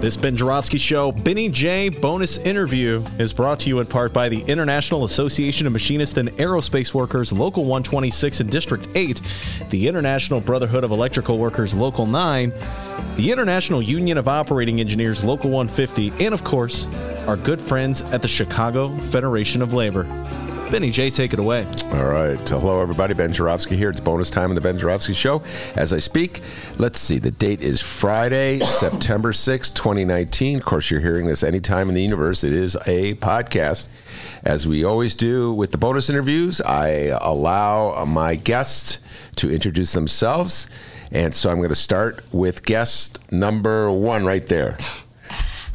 This Ben Joravsky Show, Benny J bonus interview is brought to you in part by the International Association of Machinists and Aerospace Workers, Local 126 and District 8, the International Brotherhood of Electrical Workers, Local 9, the International Union of Operating Engineers, Local 150, and of course, our good friends at the Chicago Federation of Labor. Benny J, take it away. All right. Hello, everybody. Ben Joravsky here. It's bonus time in the Ben Joravsky Show. As I speak, let's see. The date is Friday, September 6, 2019. Of course, you're hearing this anytime in the universe. It is a podcast. As we always do with the bonus interviews, I allow my guests to introduce themselves. And so I'm going to start with guest number one right there.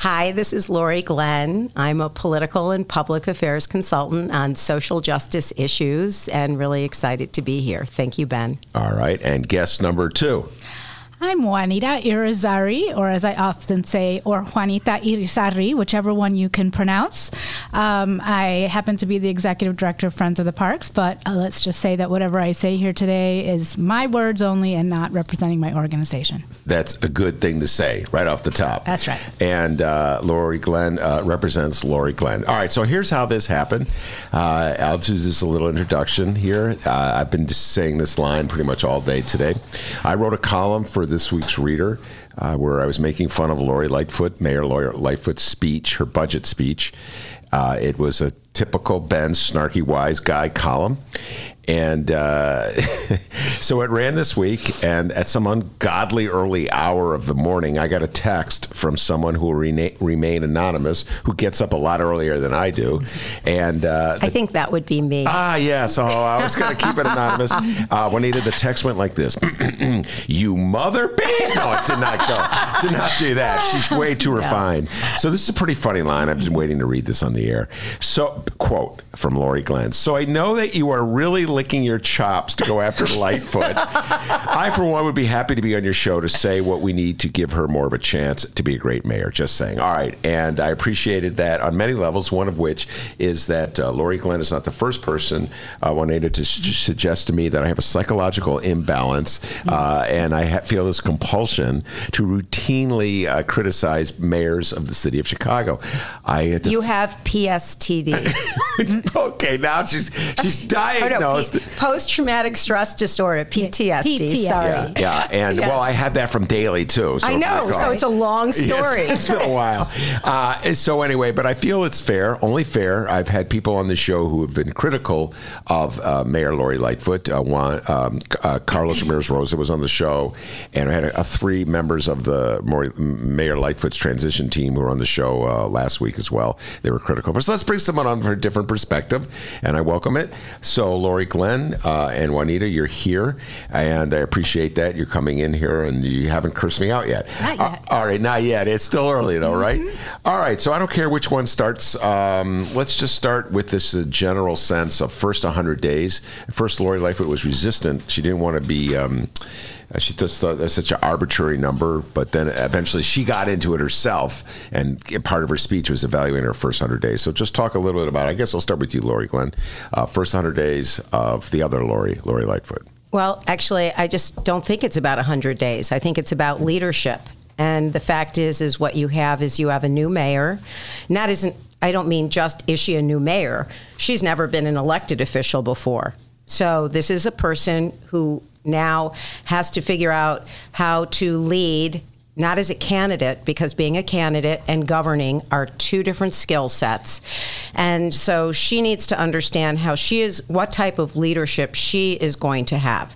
Hi, this is Laurie Glenn. I'm a political and public affairs consultant on social justice issues and really excited to be here. Thank you, Ben. All right. And guest number two. I'm Juanita Irizarry, or as I often say, or Juanita Irizarry, whichever one you can pronounce. Um, I happen to be the executive director of Friends of the Parks, but uh, let's just say that whatever I say here today is my words only and not representing my organization. That's a good thing to say right off the top. That's right. And uh, Laurie Glenn uh, represents Laurie Glenn. All right, so here's how this happened. Uh, I'll do just a little introduction here. Uh, I've been just saying this line pretty much all day today. I wrote a column for this week's Reader uh, where I was making fun of Lori Lightfoot, Mayor Lori Lightfoot's speech, her budget speech. Uh, it was a typical Ben snarky wise guy column. And uh, so it ran this week, and at some ungodly early hour of the morning, I got a text from someone who will rena- remain anonymous, who gets up a lot earlier than I do. And uh, I think that would be me. Ah, yeah. So I was going to keep it anonymous. Uh, Juanita, the text went like this: "You mother bitch." No, it did not go. Did not do that. She's way too refined. So this is a pretty funny line. I've been waiting to read this on the air. So, quote from Laurie Glenn. So I know that you are really licking your chops to go after Lightfoot. I, for one, would be happy to be on your show to say what we need to give her more of a chance to be a great mayor. Just saying. All right. And I appreciated that on many levels, one of which is that uh, Laurie Glenn is not the first person, uh, Juanita, to su- suggest to me that I have a psychological imbalance uh, and I ha- feel this compulsion to routinely uh, criticize mayors of the city of Chicago. I You have PSTD. okay, now she's she's Oh, no, diagnosed. Post traumatic stress disorder, PTSD. PTSD. Sorry. yeah, yeah, and Yes. well, I had that from Daley too. So I know. So it's a long story. Yes, it's been a while. Uh, so anyway, but I feel it's fair, only fair. I've had people on the show who have been critical of uh, Mayor Lori Lightfoot. Uh, one, um, uh, Carlos Ramirez Rosa was on the show, and I had uh, three members of the Mor- Mayor Lightfoot's transition team who were on the show uh, last week as well. They were critical. But so let's bring someone on for a different perspective, and I welcome it. So Laurie Glenn uh, and Juanita, you're here, and I appreciate that you're coming in here, and you haven't cursed me out yet. Not Uh, yet. all right, not yet. It's still early though, right? Mm-hmm. All right. So I don't care which one starts. Um, let's just start with this uh, general sense of first 100 days. First, Lori Lightfoot was resistant. She didn't want to be. Um, uh, she just thought that's such an arbitrary number, but then eventually she got into it herself, and part of her speech was evaluating her first 100 days. So just talk a little bit about. I guess I'll start with you, Laurie Glenn. Uh, first 100 days of the other Lori, Lori Lightfoot. Well, actually, I just don't think it's about 100 days. I think it's about leadership. And the fact is, is what you have is you have a new mayor. And that isn't, I don't mean just is she a new mayor. She's never been an elected official before. So this is a person who now has to figure out how to lead not as a candidate, because being a candidate and governing are two different skill sets. And so she needs to understand how she is, what type of leadership she is going to have.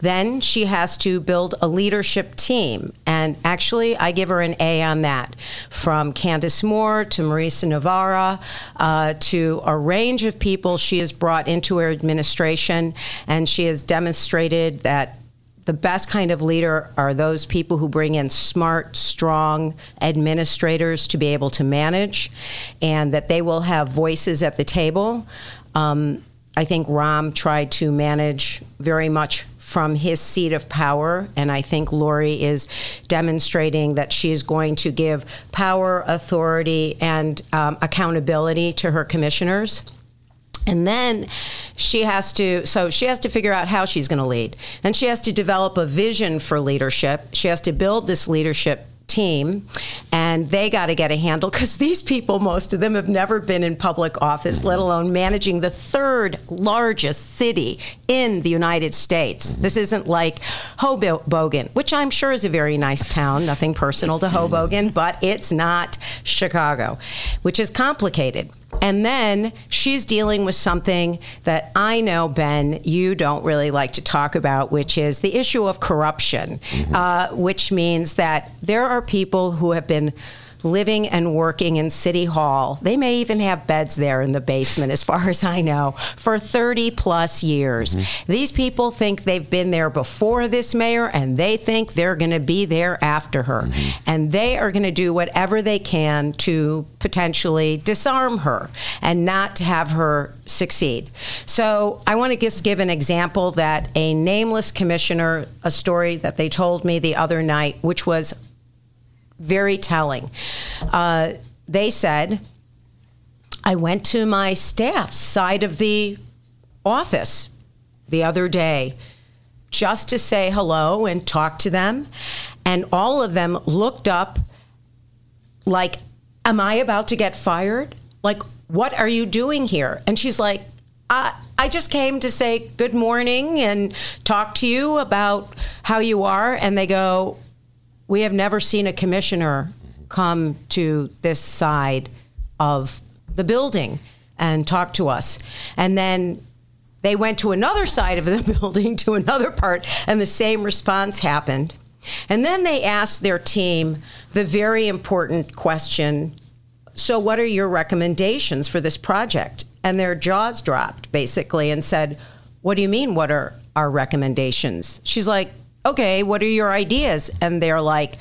Then she has to build a leadership team. And actually, I give her an A on that. From Candace Moore to Marisa Navarra uh, to a range of people she has brought into her administration. And she has demonstrated that the best kind of leader are those people who bring in smart, strong administrators to be able to manage, and that they will have voices at the table. Um, I think Rahm tried to manage very much from his seat of power, and I think Lori is demonstrating that she is going to give power, authority, and um, accountability to her commissioners. And then she has to, so she has to figure out how she's going to lead. And she has to develop a vision for leadership. She has to build this leadership team and they got to get a handle because these people most of them have never been in public office let alone managing the third largest city in the united states. This isn't like hoboken which i'm sure is a very nice town nothing personal to hoboken but it's not chicago which is complicated and then she's dealing with something that I know, Ben, you don't really like to talk about, which is the issue of corruption, mm-hmm. uh, which means that there are people who have been living and working in City Hall. They may even have beds there in the basement, as far as I know, for 30 plus years. Mm-hmm. These people think they've been there before this mayor, and they think they're going to be there after her. Mm-hmm. And they are going to do whatever they can to potentially disarm her and not to have her succeed. So I want to just give an example that a nameless commissioner, a story that they told me the other night, which was very telling. Uh, they said, I went to my staff's side of the office the other day just to say hello and talk to them. And all of them looked up like, Am I about to get fired? Like, what are you doing here? And she's like, I, I just came to say good morning and talk to you about how you are. And they go, we have never seen a commissioner come to this side of the building and talk to us. And then they went to another side of the building, to another part, and the same response happened. And then they asked their team the very important question So, what are your recommendations for this project? And their jaws dropped basically and said, What do you mean, what are our recommendations? She's like, okay, what are your ideas? And they're like,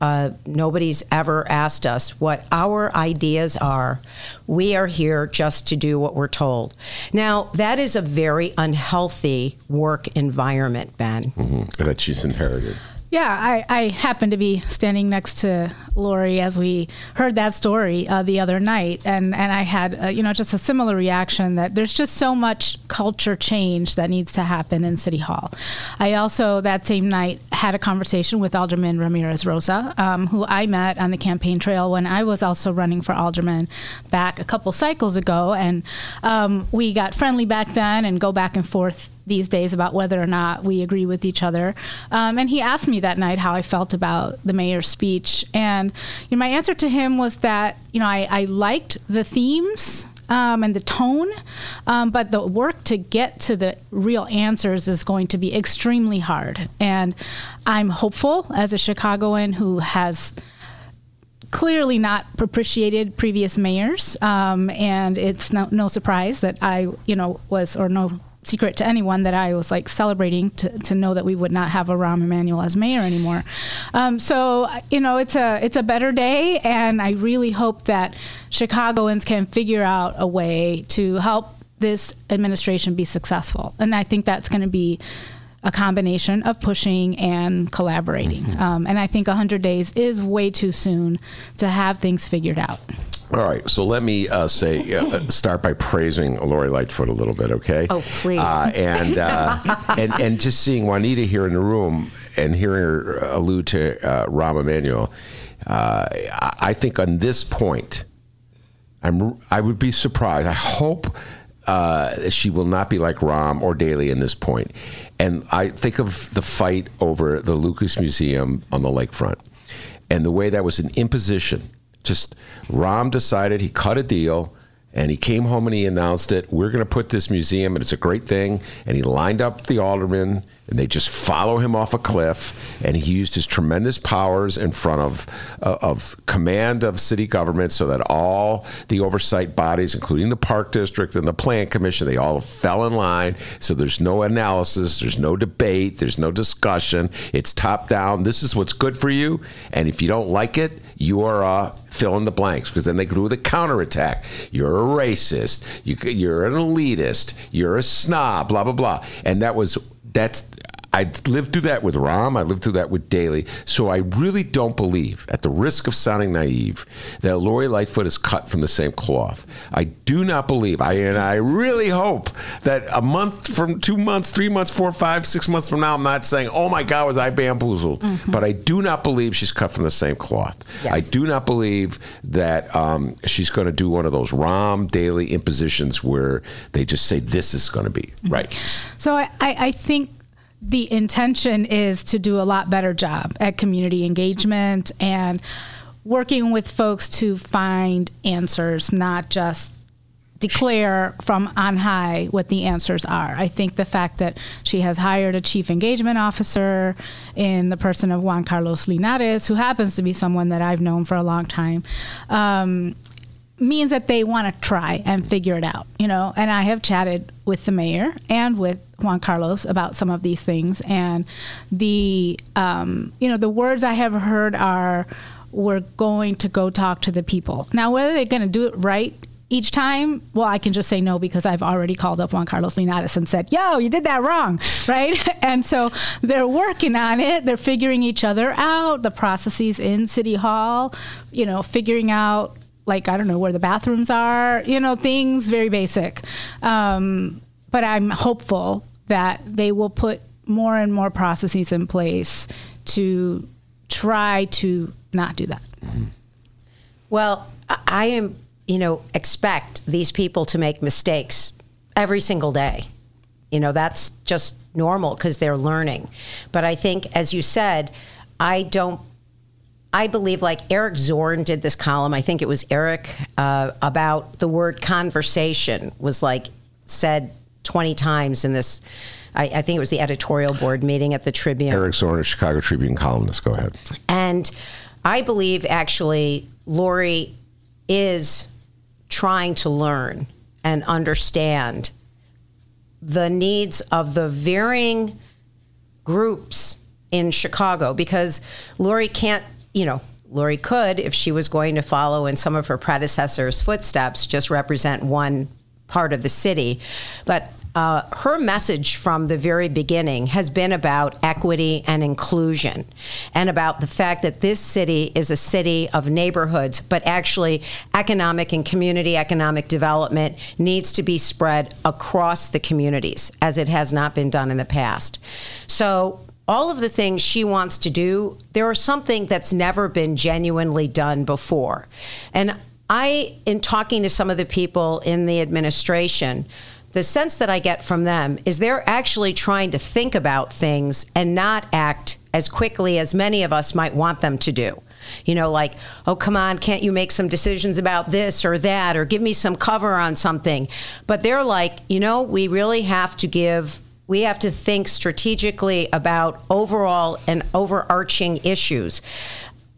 uh, nobody's ever asked us what our ideas are. We are here just to do what we're told. Now, that is a very unhealthy work environment, Ben. Mm-hmm. That she's inherited. Yeah, I, I happened to be standing next to Laurie as we heard that story uh, the other night, and, and I had uh, you know just a similar reaction that there's just so much culture change that needs to happen in City Hall. I also that same night had a conversation with Alderman Ramirez Rosa, um, who I met on the campaign trail when I was also running for alderman back a couple cycles ago, and um, we got friendly back then and go back and forth these days about whether or not we agree with each other. Um, and he asked me that night how I felt about the mayor's speech. And you know, my answer to him was that, you know, I, I liked the themes. Um, and the tone, um, but the work to get to the real answers is going to be extremely hard. And I'm hopeful as a Chicagoan who has clearly not appreciated previous mayors, um, and it's no, no surprise that I, you know, was or no secret to anyone that I was like celebrating to, to know that we would not have a Rahm Emanuel as mayor anymore. Um, so you know, it's a it's a better day, and I really hope that Chicagoans can figure out a way to help this administration be successful, and I think that's going to be a combination of pushing and collaborating. Mm-hmm. Um, and I think 100 days is way too soon to have things figured out. All right, so let me uh, say, uh, start by praising Lori Lightfoot a little bit, okay? Oh, please. Uh, and, uh, and and just seeing Juanita here in the room and hearing her allude to uh, Rahm Emanuel, uh, I think on this point, I'm I would be surprised. I hope uh, she will not be like Rahm or Daley in this point. And I think of the fight over the Lucas Museum on the lakefront, and the way that was an imposition just Rahm decided he cut a deal and he came home and he announced it. We're going to put this museum, and it's a great thing. And he lined up the aldermen and they just follow him off a cliff. And he used his tremendous powers in front of uh, of command of city government, so that all the oversight bodies, including the park district and the plan commission, they all fell in line. So there's no analysis, there's no debate, there's no discussion. It's top down. This is what's good for you, and if you don't like it, you are uh, fill in the blanks because then they do the counterattack. You're a racist. You, you're an elitist. You're a snob. Blah blah blah. And that was that's I lived through that with Rahm. I lived through that with Daley. So I really don't believe, at the risk of sounding naive, that Lori Lightfoot is cut from the same cloth. I do not believe. I and I really hope that a month from two months, three months, four, five, six months from now, I'm not saying, "Oh my God, was I bamboozled?" Mm-hmm. But I do not believe she's cut from the same cloth. Yes. I do not believe that um, she's going to do one of those Rahm Daley impositions where they just say this is going to be mm-hmm. right. So I, I think the intention is to do a lot better job at community engagement and working with folks to find answers, not just declare from on high what the answers are. I think the fact that she has hired a chief engagement officer in the person of Juan Carlos Linares, who happens to be someone that I've known for a long time, um, means that they want to try and figure it out, you know. And I have chatted with the mayor and with Juan Carlos about some of these things, and the um, you know the words I have heard are we're going to go talk to the people. Now, whether they're going to do it right each time, well, I can just say no because I've already called up Juan Carlos Linares and said, yo, you did that wrong, right? and so they're working on it. They're figuring each other out, the processes in City Hall, you know, figuring out like I don't know where the bathrooms are, you know, things very basic. Um, but I'm hopeful that they will put more and more processes in place to try to not do that. Well, I am, you know, expect these people to make mistakes every single day. You know, that's just normal because they're learning. But I think, as you said, I don't I believe, like Eric Zorn did this column. I think it was Eric uh, about the word conversation was like said 20 times in this. I, I, think it was the editorial board meeting at the Tribune. Eric Zorn, a Chicago Tribune columnist. Go ahead. And I believe actually Lori is trying to learn and understand the needs of the varying groups in Chicago because Lori can't you know, Lori could, if she was going to follow in some of her predecessors' footsteps, just represent one part of the city. But uh, her message from the very beginning has been about equity and inclusion and about the fact that this city is a city of neighborhoods, but actually, economic and community economic development needs to be spread across the communities as it has not been done in the past. So, all of the things she wants to do, there are something that's never been genuinely done before. And I, in talking to some of the people in the administration, the sense that I get from them is they're actually trying to think about things and not act as quickly as many of us might want them to do. You know, like, oh, come on, can't you make some decisions about this or that, or give me some cover on something? But they're like, you know, we really have to give we have to think strategically about overall and overarching issues.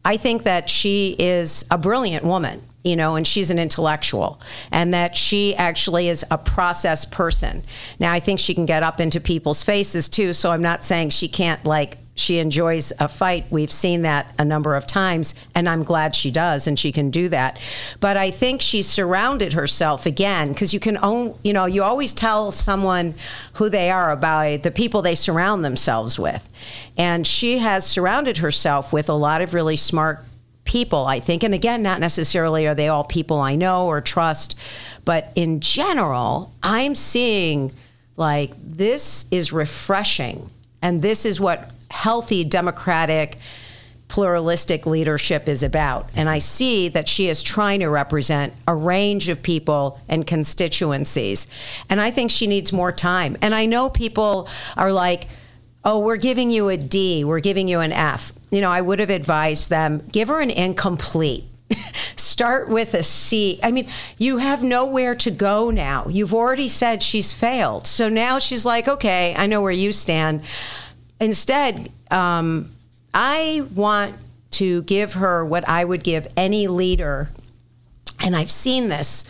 I think that she is a brilliant woman, you know, and she's an intellectual, and that she actually is a process person. Now, I think she can get up into people's faces too, so I'm not saying she can't like she enjoys a fight. We've seen that a number of times, and I'm glad she does, and she can do that. But I think she's surrounded herself again because you can own, you know, you always tell someone who they are by the people they surround themselves with. And she has surrounded herself with a lot of really smart people, I think. And again, not necessarily are they all people I know or trust, but in general, I'm seeing like this is refreshing. And this is what healthy democratic pluralistic leadership is about. And I see that she is trying to represent a range of people and constituencies. And I think she needs more time. And I know people are like, oh, we're giving you a D, we're giving you an F. You know, I would have advised them give her an incomplete Start with a C. I mean, you have nowhere to go now. You've already said she's failed. So now she's like, okay, I know where you stand. Instead, um, I want to give her what I would give any leader, and I've seen this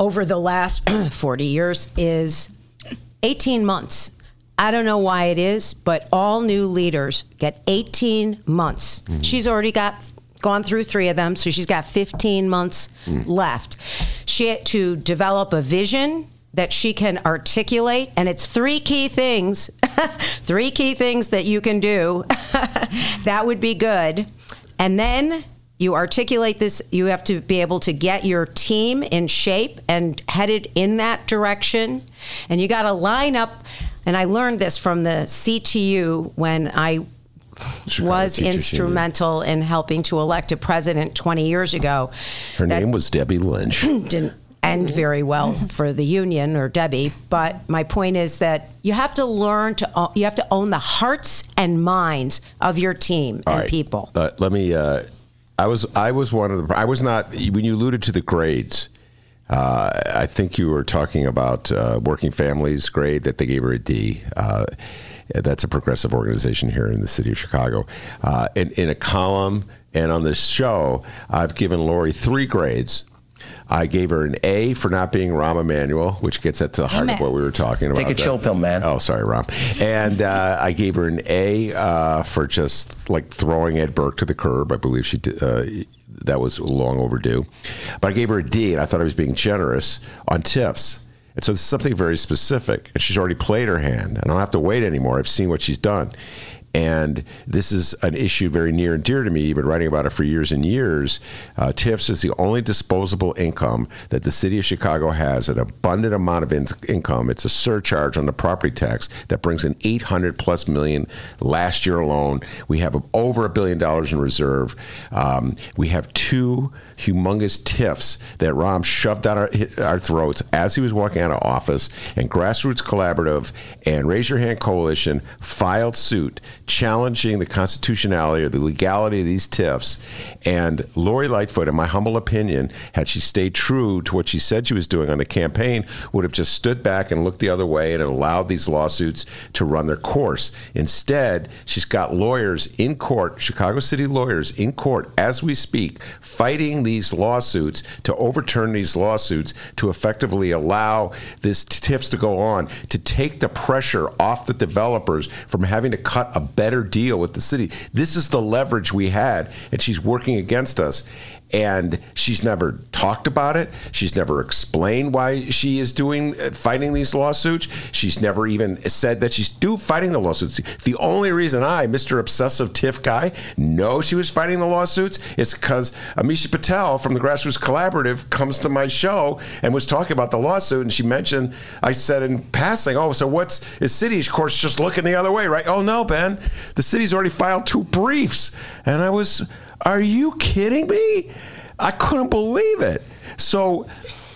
over the last 40 years, is 18 months. I don't know why it is, but all new leaders get 18 months. Mm-hmm. She's already got gone through three of them, so she's got 15 months mm. left. She had to develop a vision that she can articulate, and it's three key things, three key things that you can do. that would be good. And then you articulate this, you have to be able to get your team in shape and headed in that direction. And you got to line up. And I learned this from the CTU when I Chicago was instrumental in helping to elect a president 20 years ago. Her name was Debbie Lynch. Didn't end very well for the union or Debbie, but my point is that you have to learn to you have to own the hearts and minds of your team All and right. people. Uh, let me. Uh, I was I was one of the. I was not when you alluded to the grades. Uh, I think you were talking about uh, working families grade that they gave her a D. Uh, that's a progressive organization here in the city of Chicago. Uh, in, in a column and on this show, I've given Lori three grades. I gave her an A for not being Rahm Emanuel, which gets at the heart Amen. of what we were talking about. Take a chill pill, man. Oh, sorry, Rahm. And uh, I gave her an A uh, for just like throwing Ed Burke to the curb. I believe she did. That was long overdue. But I gave her a D, and I thought I was being generous on TIFs. And so it's something very specific. And she's already played her hand. And I don't have to wait anymore. I've seen what she's done. And this is an issue very near and dear to me. You've been writing about it for years and years. Uh, TIFs is the only disposable income that the city of Chicago has, an abundant amount of in- income. It's a surcharge on the property tax that brings in 800 plus million last year alone. We have over a billion dollars in reserve. Um, we have two humongous TIFs that Rahm shoved down our, our throats as he was walking out of office, and Grassroots Collaborative and Raise Your Hand Coalition filed suit challenging the constitutionality or the legality of these TIFs. And Lori Lightfoot, in my humble opinion, had she stayed true to what she said she was doing on the campaign, would have just stood back and looked the other way and allowed these lawsuits to run their course. Instead, she's got lawyers in court, Chicago City lawyers in court as we speak, fighting these lawsuits to overturn these lawsuits to effectively allow this TIFs to go on, to take the pressure off the developers from having to cut a better deal with the city. This is the leverage we had, and she's working against us and she's never talked about it. She's never explained why she is doing uh, fighting these lawsuits. She's never even said that she's do fighting the lawsuits. The only reason I, Mr. Obsessive TIF guy, know she was fighting the lawsuits is because Amisha Patel from the Grassroots Collaborative comes to my show and was talking about the lawsuit, and she mentioned I said in passing, "Oh, so what's is city of course just looking the other way, right?" Oh no, Ben, the city's already filed two briefs, and I was are you kidding me? I couldn't believe it. So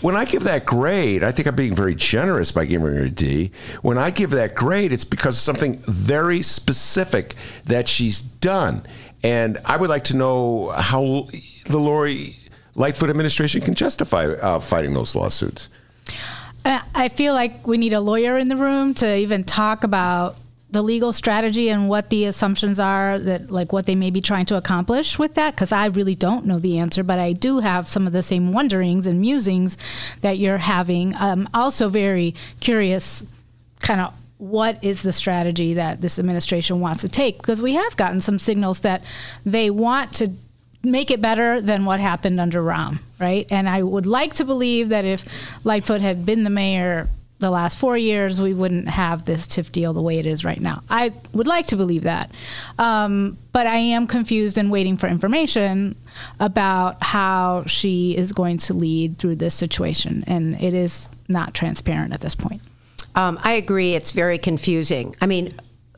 when I give that grade, I think I'm being very generous by giving her a D. When I give that grade, it's because of something very specific that she's done. And I would like to know how the Lori Lightfoot administration can justify uh, fighting those lawsuits. I feel like we need a lawyer in the room to even talk about the legal strategy and what the assumptions are that like what they may be trying to accomplish with that? Because I really don't know the answer but I do have some of the same wonderings and musings that you're having. I'm also very curious kind of what is the strategy that this administration wants to take? Because we have gotten some signals that they want to make it better than what happened under Rahm, right? And I would like to believe that if Lightfoot had been the mayor the last four years, we wouldn't have this TIF deal the way it is right now. I would like to believe that. Um, but I am confused and waiting for information about how she is going to lead through this situation. And it is not transparent at this point. Um, I agree. It's very confusing. I mean,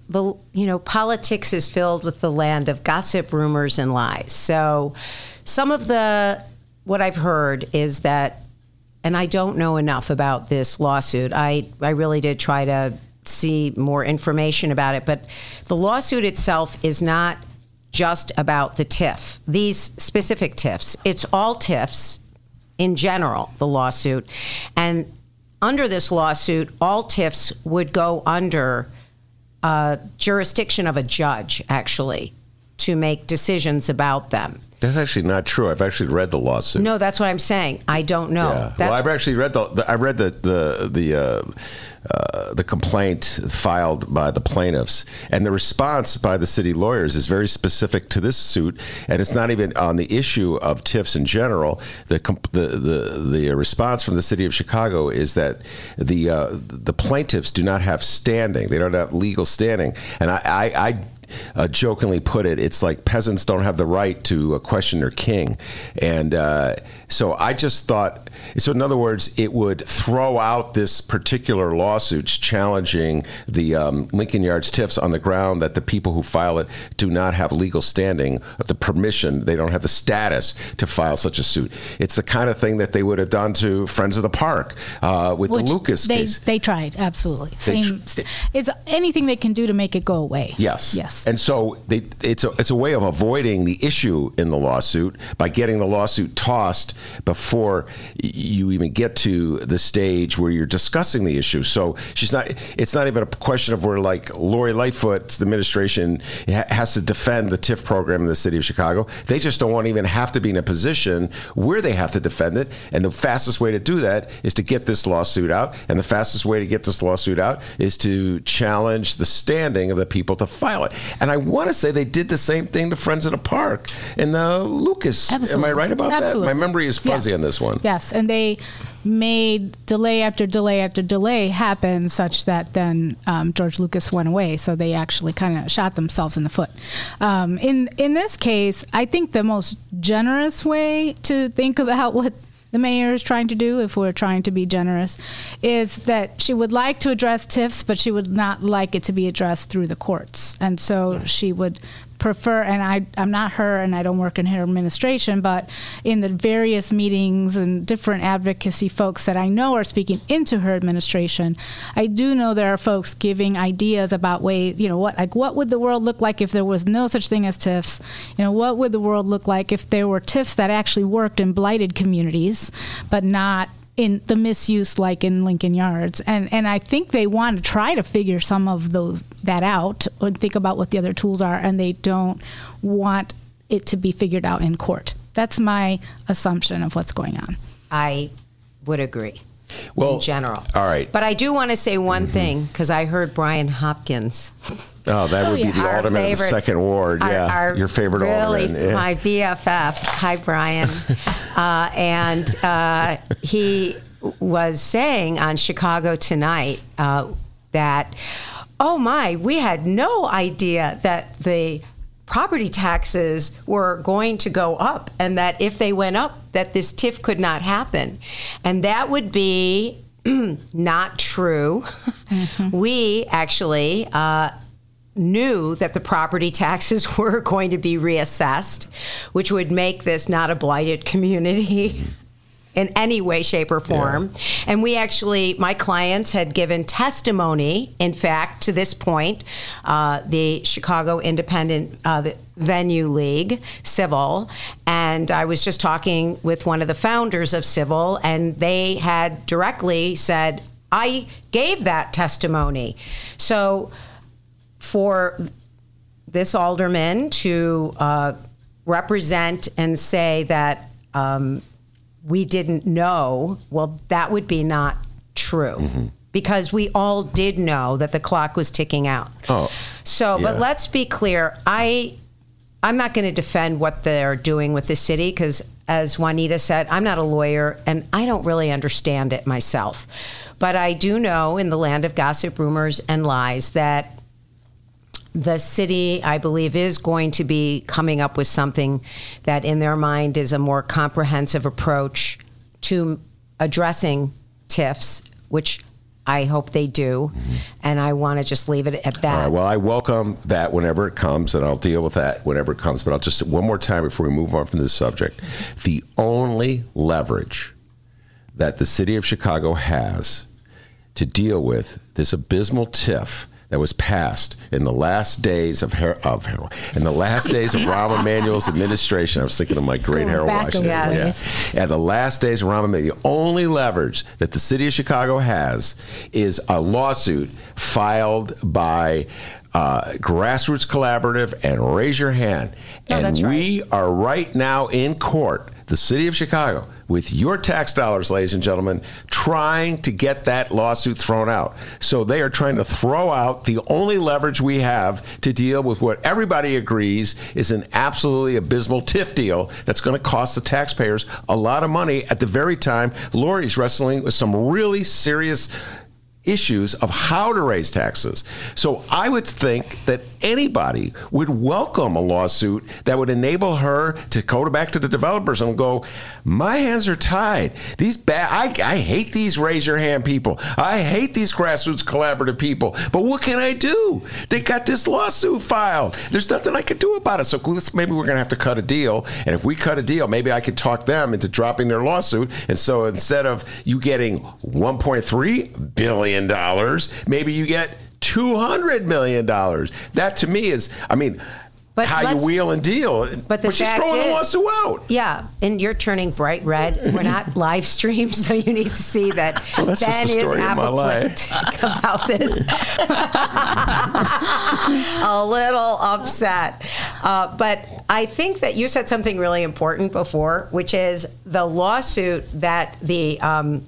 the, you know, politics is filled with the land of gossip, rumors, and lies. So some of the, what I've heard is that and I don't know enough about this lawsuit. I, I really did try to see more information about it, but the lawsuit itself is not just about the TIF, these specific TIFs. It's all TIFs in general, the lawsuit. And under this lawsuit, all TIFs would go under uh, jurisdiction of a judge, actually, to make decisions about them. That's actually not true. I've actually read the lawsuit. No, that's what I'm saying. I don't know. Yeah. Well, I've actually read the, the I read the the the uh, uh, the complaint filed by the plaintiffs, and the response by the city lawyers is very specific to this suit, and it's not even on the issue of TIFs in general. The the the, the response from the city of Chicago is that the uh, the plaintiffs do not have standing; they don't have legal standing, and I. I, I uh, jokingly put it, it's like peasants don't have the right to question their king. And uh, so I just thought, so in other words, it would throw out this particular lawsuit challenging the um, Lincoln Yards TIFs on the ground that the people who file it do not have legal standing, the permission, they don't have the status to file such a suit. It's the kind of thing that they would have done to Friends of the Park uh, with Which the Lucas they, case. They tried, absolutely. Same. tr- it's anything they can do to make it go away. Yes. Yes. And so they, it's a it's a way of avoiding the issue in the lawsuit by getting the lawsuit tossed before you even get to the stage where you're discussing the issue. So she's not. It's not even a question of where like Lori Lightfoot's administration has to defend the TIF program in the city of Chicago. They just don't want to even have to be in a position where they have to defend it. And the fastest way to do that is to get this lawsuit out. And the fastest way to get this lawsuit out is to challenge the standing of the people to file it. And I want to say they did the same thing to Friends of the Park and uh, Lucas. Absolutely. Am I right about Absolutely. that? My memory is fuzzy Yes. on this one. Yes, and they made delay after delay after delay happen such that then um, George Lucas went away. So they actually kind of shot themselves in the foot. Um, in in this case, I think the most generous way to think about what the mayor is trying to do, if we're trying to be generous, is that she would like to address TIFs, but she would not like it to be addressed through the courts, and so she would prefer and I, I'm not her and I don't work in her administration, but in the various meetings and different advocacy folks that I know are speaking into her administration, I do know there are folks giving ideas about ways, you know, what like what would the world look like if there was no such thing as TIFs? You know, what would the world look like if there were TIFs that actually worked in blighted communities, but not in the misuse like in Lincoln Yards. And and I think they want to try to figure some of the that out and think about what the other tools are and they don't want it to be figured out in court. That's my assumption of what's going on. I would agree. Well, in general. all right. But I do want to say one thing because I heard Brian Hopkins, Oh, that would yeah. be the our alderman of the second ward. our- Yeah, our your favorite really alderman. Yeah. my BFF. Hi, Brian. uh, and uh, he was saying on Chicago Tonight uh, that, oh my, we had no idea that the property taxes were going to go up and that if they went up that this TIF could not happen. And that would be not true. We actually uh, knew that the property taxes were going to be reassessed, which would make this not a blighted community. In any way, shape, or form. And we actually, my clients had given testimony, in fact, to this point, uh, the Chicago Independent uh, the Venue League, CIVL, and I was just talking with one of the founders of CIVL, and they had directly said, I gave that testimony. So, for this alderman to uh, represent and say that um, we didn't know, well, that would be not true. Mm-hmm. Because we all did know that the clock was ticking out. Oh, so, but let's be clear. I, I'm not going to defend what they're doing with the city because, as Juanita said, I'm not a lawyer and I don't really understand it myself. But I do know in the land of gossip, rumors, and lies that the city, I believe, is going to be coming up with something that, in their mind, is a more comprehensive approach to addressing TIFs, which I hope they do. And I want to just leave it at that. Mm-hmm. All right. Well, I welcome that whenever it comes, and I'll deal with that whenever it comes. But I'll just one more time before we move on from this subject. The only leverage that the city of Chicago has to deal with this abysmal TIF that was passed in the last days of Har- of Harold, in the last days of Rahm Emanuel's administration. I was thinking of my great Going Harold back Washington. Yes. Yeah. At the last days of Rahm Emanuel, the only leverage that the city of Chicago has is a lawsuit filed by. Uh, Grassroots Collaborative and Raise Your Hand. No, and that's right. we are right now in court, the city of Chicago, with your tax dollars, ladies and gentlemen, trying to get that lawsuit thrown out. So they are trying to throw out the only leverage we have to deal with what everybody agrees is an absolutely abysmal TIF deal that's going to cost the taxpayers a lot of money at the very time Lori's wrestling with some really serious issues of how to raise taxes. So I would think that anybody would welcome a lawsuit that would enable her to go back to the developers and go, my hands are tied. These bad, I, I hate these raise your hand people. I hate these grassroots collaborative people. But what can I do? They got this lawsuit filed. There's nothing I can do about it. So maybe we're going to have to cut a deal. And if we cut a deal, maybe I could talk them into dropping their lawsuit. And so instead of you getting 1.3 billion dollars, maybe you get 200 million dollars. That to me is, I mean, But how you wheel and deal. But the she's fact throwing is, the lawsuit out. Yeah, and you're turning bright red. We're not live streamed, so you need to see that Well, Ben the is story of my life. apoplectic about this. a little upset, uh, but I think that you said something really important before, which is the lawsuit that the. Um,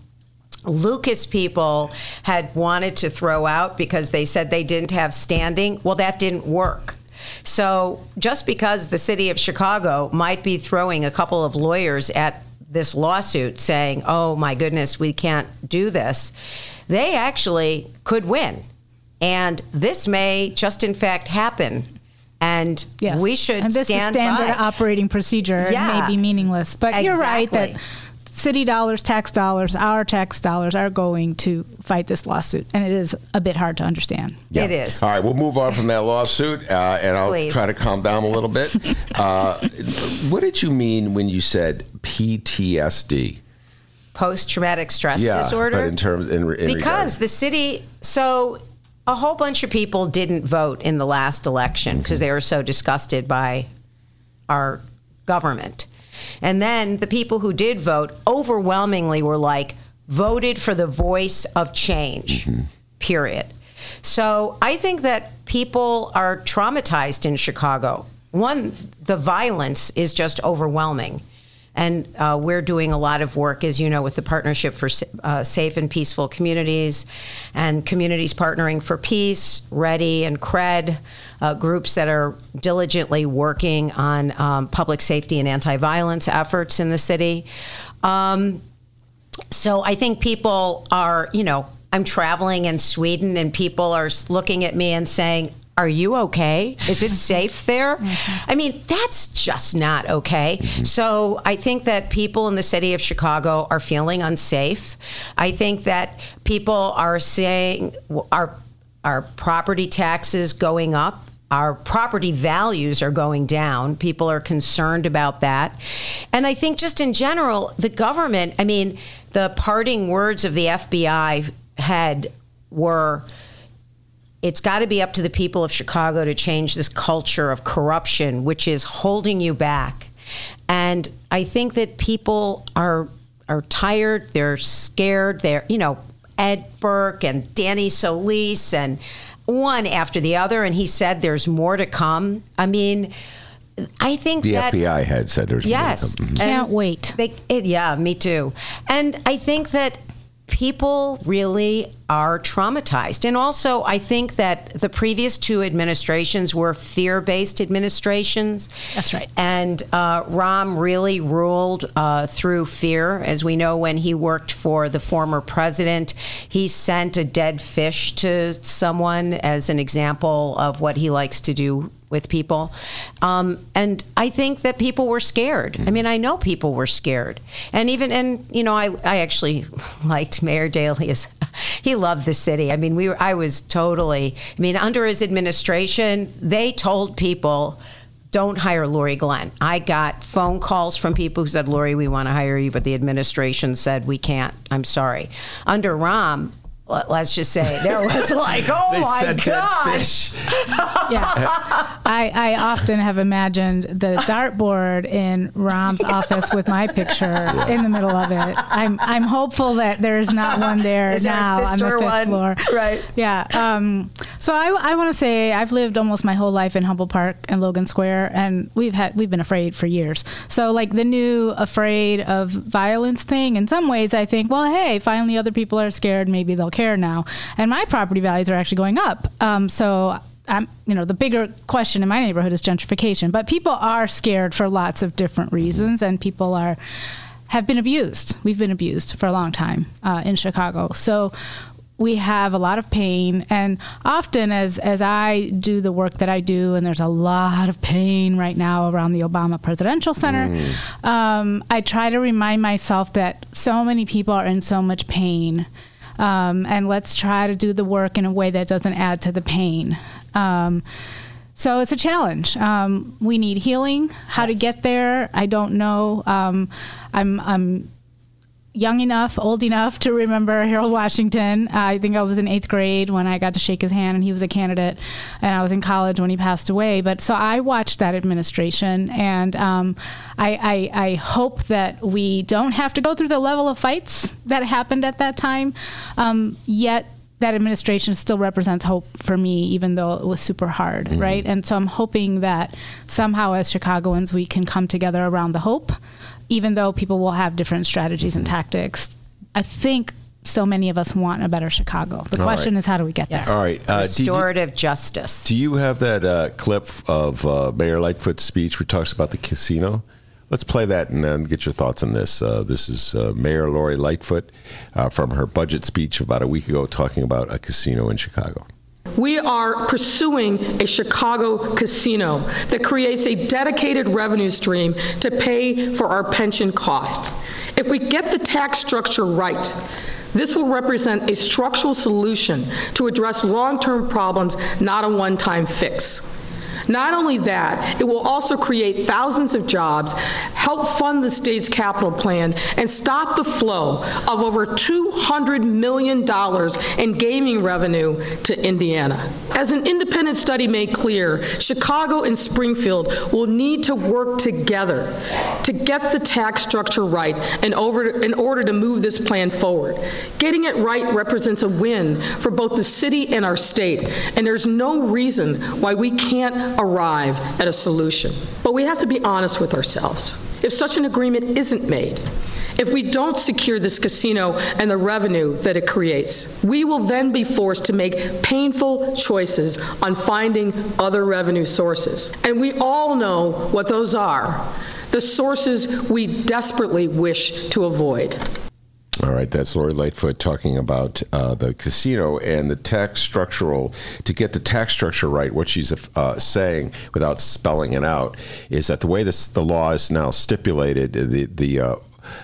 Lucas people had wanted to throw out because they said they didn't have standing. Well, that didn't work. So just because the city of Chicago might be throwing a couple of lawyers at this lawsuit saying, oh my goodness, we can't do this, they actually could win. And this may just in fact happen. And Yes. we should And this stand is standard by. operating procedure. Yeah. It may be meaningless, but you're right that Exactly. City dollars, tax dollars, our tax dollars are going to fight this lawsuit, and it is a bit hard to understand. It is. All right, we'll move on from that lawsuit, uh, and I'll Please. try to calm down a little bit. Uh, what did you mean when you said PTSD? Post traumatic stress Yeah, disorder. but in terms in, in because the city so a whole bunch of people didn't vote in the last election because they were so disgusted by our government and then the people who did vote overwhelmingly were like voted for the voice of change mm-hmm. period. So i think that people are traumatized in chicago. One the violence is just overwhelming and uh, we're doing a lot of work, as you know, with the Partnership for uh, Safe and Peaceful Communities and Communities Partnering for Peace, READY, and CRED, uh, groups that are diligently working on um, public safety and anti violence efforts in the city. Um, so I think people are, you know, I'm traveling in Sweden and people are looking at me and saying, are you okay? Is it safe there? Mm-hmm. I mean, that's just not okay. Mm-hmm. So I think that people in the city of Chicago are feeling unsafe. I think that people are saying our our property taxes going up. Our property values are going down. People are concerned about that. And I think just in general, the government, I mean, the parting words of the FBI head were it's got to be up to the people of Chicago to change this culture of corruption, which is holding you back. And I think that people are are tired. They're scared. They're you know Ed Burke and Danny Solis and one after the other. And he said there's more to come. I mean, I think the that FBI had said there's more to Yes. come. Mhm. Can't wait. They, it, yeah, me too. And I think that people really are traumatized. And also, I think that the previous two administrations were fear based administrations. That's right. And uh, Rahm really ruled uh, through fear. As we know, when he worked for the former president, he sent a dead fish to someone as an example of what he likes to do with people. Um, and I think that people were scared. I mean, I know people were scared. And even, and, you know, I, I actually liked Mayor Daley. As, he loved the city. I mean, we were, I was totally, I mean, under his administration, they told people, don't hire Laurie Glenn. I got phone calls from people who said, Laurie, we want to hire you, but the administration said we can't. I'm sorry. Under Rahm, let's just say there was like, oh They my said dead god. Yeah. I, I often have imagined the dartboard in Rahm's office with my picture in the middle of it. I'm I'm hopeful that there is not one there Is there now on the fifth one? floor. Right. Yeah. Um, so I, I want to say I've lived almost my whole life in Humboldt Park and Logan Square, and we've had we've been afraid for years. So like the new afraid of violence thing, in some ways I think, well, hey, finally other people are scared, maybe they'll care now, and my property values are actually going up. Um, so. I'm, you know, the bigger question in my neighborhood is gentrification, but people are scared for lots of different reasons, and people are have been abused. We've been abused for a long time uh, in Chicago. So we have a lot of pain, and often as as I do the work that I do, and there's a lot of pain right now around the Obama Presidential Center. Um, I try to remind myself that so many people are in so much pain. Um, and let's try to do the work in a way that doesn't add to the pain. Um, so it's a challenge. Um, we need healing. How to get there, I don't know. Um, I'm, I'm young enough, old enough to remember Harold Washington. Uh, I think I was in eighth grade when I got to shake his hand, and he was a candidate, and I was in college when he passed away. But so I watched that administration, and um, I, I, I hope that we don't have to go through the level of fights that happened at that time. Um, yet that administration still represents hope for me, even though it was super hard, right? And so I'm hoping that somehow, as Chicagoans, we can come together around the hope, even though people will have different strategies and tactics. I think so many of us want a better Chicago. The All question right. is, how do we get Yes. there? All right. Uh, did you, restorative justice. do you have that uh, clip of uh, Mayor Lightfoot's speech where he talks about the casino? Let's play that and then get your thoughts on this. Uh, this is uh, Mayor Lori Lightfoot uh, from her budget speech about a week ago talking about a casino in Chicago. We are pursuing a Chicago casino that creates a dedicated revenue stream to pay for our pension costs. If we get the tax structure right, this will represent a structural solution to address long-term problems, not a one-time fix. Not only that, it will also create thousands of jobs, help fund the state's capital plan, and stop the flow of over $200 million in gaming revenue to Indiana. As an independent study made clear, Chicago and Springfield will need to work together to get the tax structure right in, over, in order to move this plan forward. Getting it right represents a win for both the city and our state, and there's no reason why we can't arrive at a solution. But we have to be honest with ourselves. If such an agreement isn't made, if we don't secure this casino and the revenue that it creates, we will then be forced to make painful choices on finding other revenue sources. And we all know what those are the sources we desperately wish to avoid. All right, that's Lori Lightfoot talking about uh, the casino and the tax structural. To get the tax structure right, what she's uh, saying, without spelling it out, is that the way this the law is now stipulated, the the uh,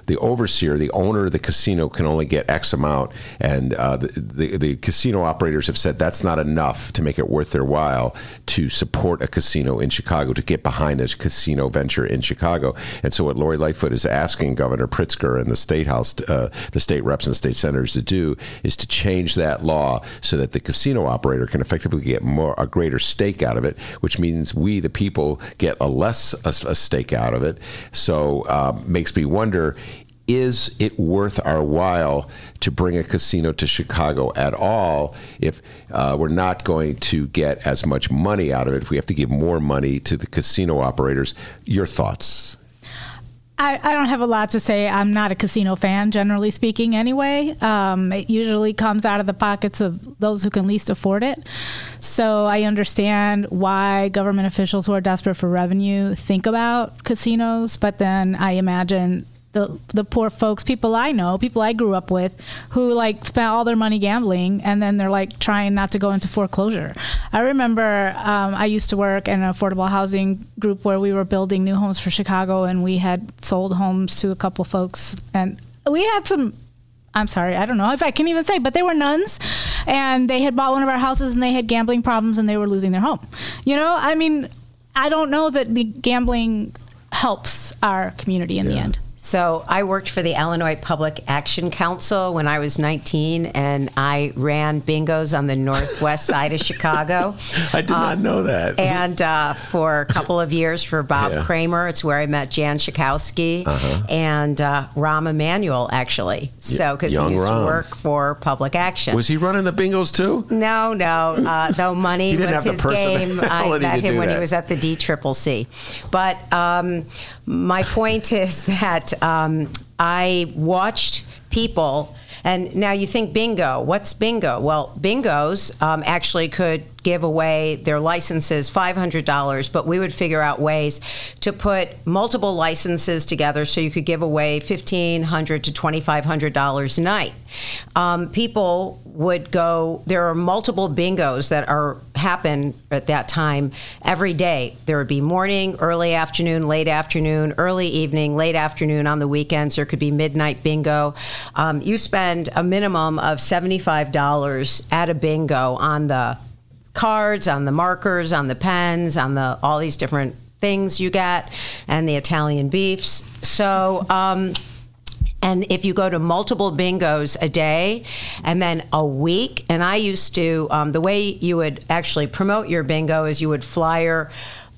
the overseer, the owner of the casino, can only get X amount, and uh, the, the the casino operators have said that's not enough to make it worth their while to support a casino in Chicago, to get behind a casino venture in Chicago. And so, what Lori Lightfoot is asking Governor Pritzker and the state house, uh, the state reps and state senators to do is to change that law so that the casino operator can effectively get more a greater stake out of it, which means we, the people, get a less a, a stake out of it. So, um, makes me wonder is it worth our while to bring a casino to Chicago at all if uh, we're not going to get as much money out of it? If we have to give more money to the casino operators, your thoughts? I, I don't have a lot to say. I'm not a casino fan, generally speaking, anyway. Um, it usually comes out of the pockets of those who can least afford it. So I understand why government officials who are desperate for revenue think about casinos, but then I imagine the the poor folks, people I know, people I grew up with, who like spent all their money gambling, and then they're like trying not to go into foreclosure. I remember um, I used to work in an affordable housing group where we were building new homes for Chicago, and we had sold homes to a couple folks, and we had some. I'm sorry, I don't know if I can even say, but they were nuns, and they had bought one of our houses, and they had gambling problems, and they were losing their home. You know, I mean, I don't know that the gambling helps our community in the end. So I worked for the Illinois Public Action Council when I was 19, and I ran bingos on the northwest side of Chicago. I did not know that. And uh, for a couple of years for Bob Yeah. Creamer, it's where I met Jan Schakowsky and uh, Rahm Emanuel, actually. So because he used Rahm. to work for Public Action. Was he running the bingos too? No, no. Uh, though money was have the his game, I met him when he was at the D Triple C. But um, my point is that um, I watched people. And now you think bingo. What's bingo? Well, bingos um, actually could give away their licenses $500, but we would figure out ways to put multiple licenses together so you could give away 1,500 to $2,500 a night. Um, people would go, there are multiple bingos that are happen at that time every day. There would be morning, early afternoon, late afternoon, early evening, late afternoon on the weekends. There could be midnight bingo. Um, you spend a minimum of $75 at a bingo on the cards, on the markers, on the pens, on the all these different things you get, and the Italian beefs. So. Um, and if you go to multiple bingos a day and then a week, and I used to, um, the way you would actually promote your bingo is you would flyer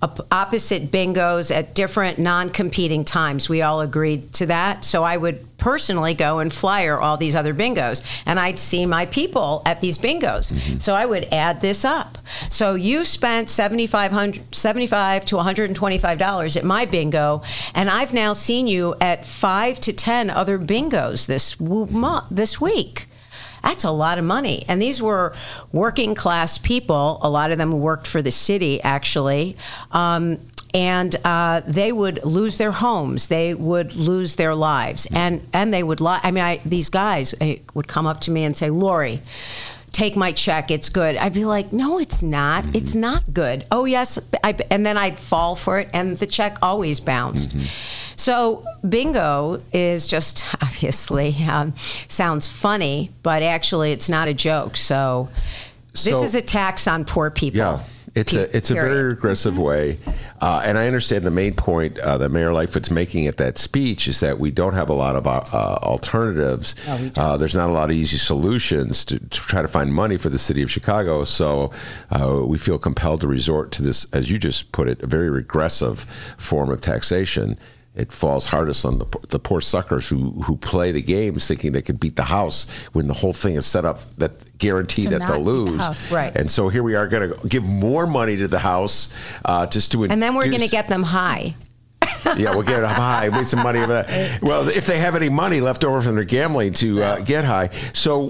opposite bingos at different non competing times. We all agreed to that. So I would personally go and flyer all these other bingos, and I'd see my people at these bingos. Mm-hmm. So I would add this up. So you spent 7500 75 to $125 at my bingo, and I've now seen you at five to 10 other bingos this, w- mo- this week. That's a lot of money. And these were working class people. A lot of them worked for the city, actually. Um, and uh, they would lose their homes. They would lose their lives, and and they would lie. I mean, I, these guys eh, would come up to me and say, "Laurie, take my check. It's good." I'd be like, "No, it's not. It's not good." Oh yes, I, and then I'd fall for it, and the check always bounced. So bingo is just obviously um, sounds funny, but actually it's not a joke. So this is a tax on poor people. Yeah. It's a it's a very aggressive way, uh, and I understand the main point uh, that Mayor Lightfoot's making at that speech is that we don't have a lot of uh, uh, alternatives. uh, there's not a lot of easy solutions to, to try to find money for the city of Chicago, so uh, we feel compelled to resort to this, as you just put it, a very regressive form of taxation. It falls hardest on the, the poor suckers who, who play the games thinking they could beat the house when the whole thing is set up that guarantee To that they'll beat the lose. house. Right. And so here we are going to give more money to the house uh, just to And then we're going to get them high. Yeah we'll get them high. Make some money over that well if they have any money left over from their gambling to uh, get high. So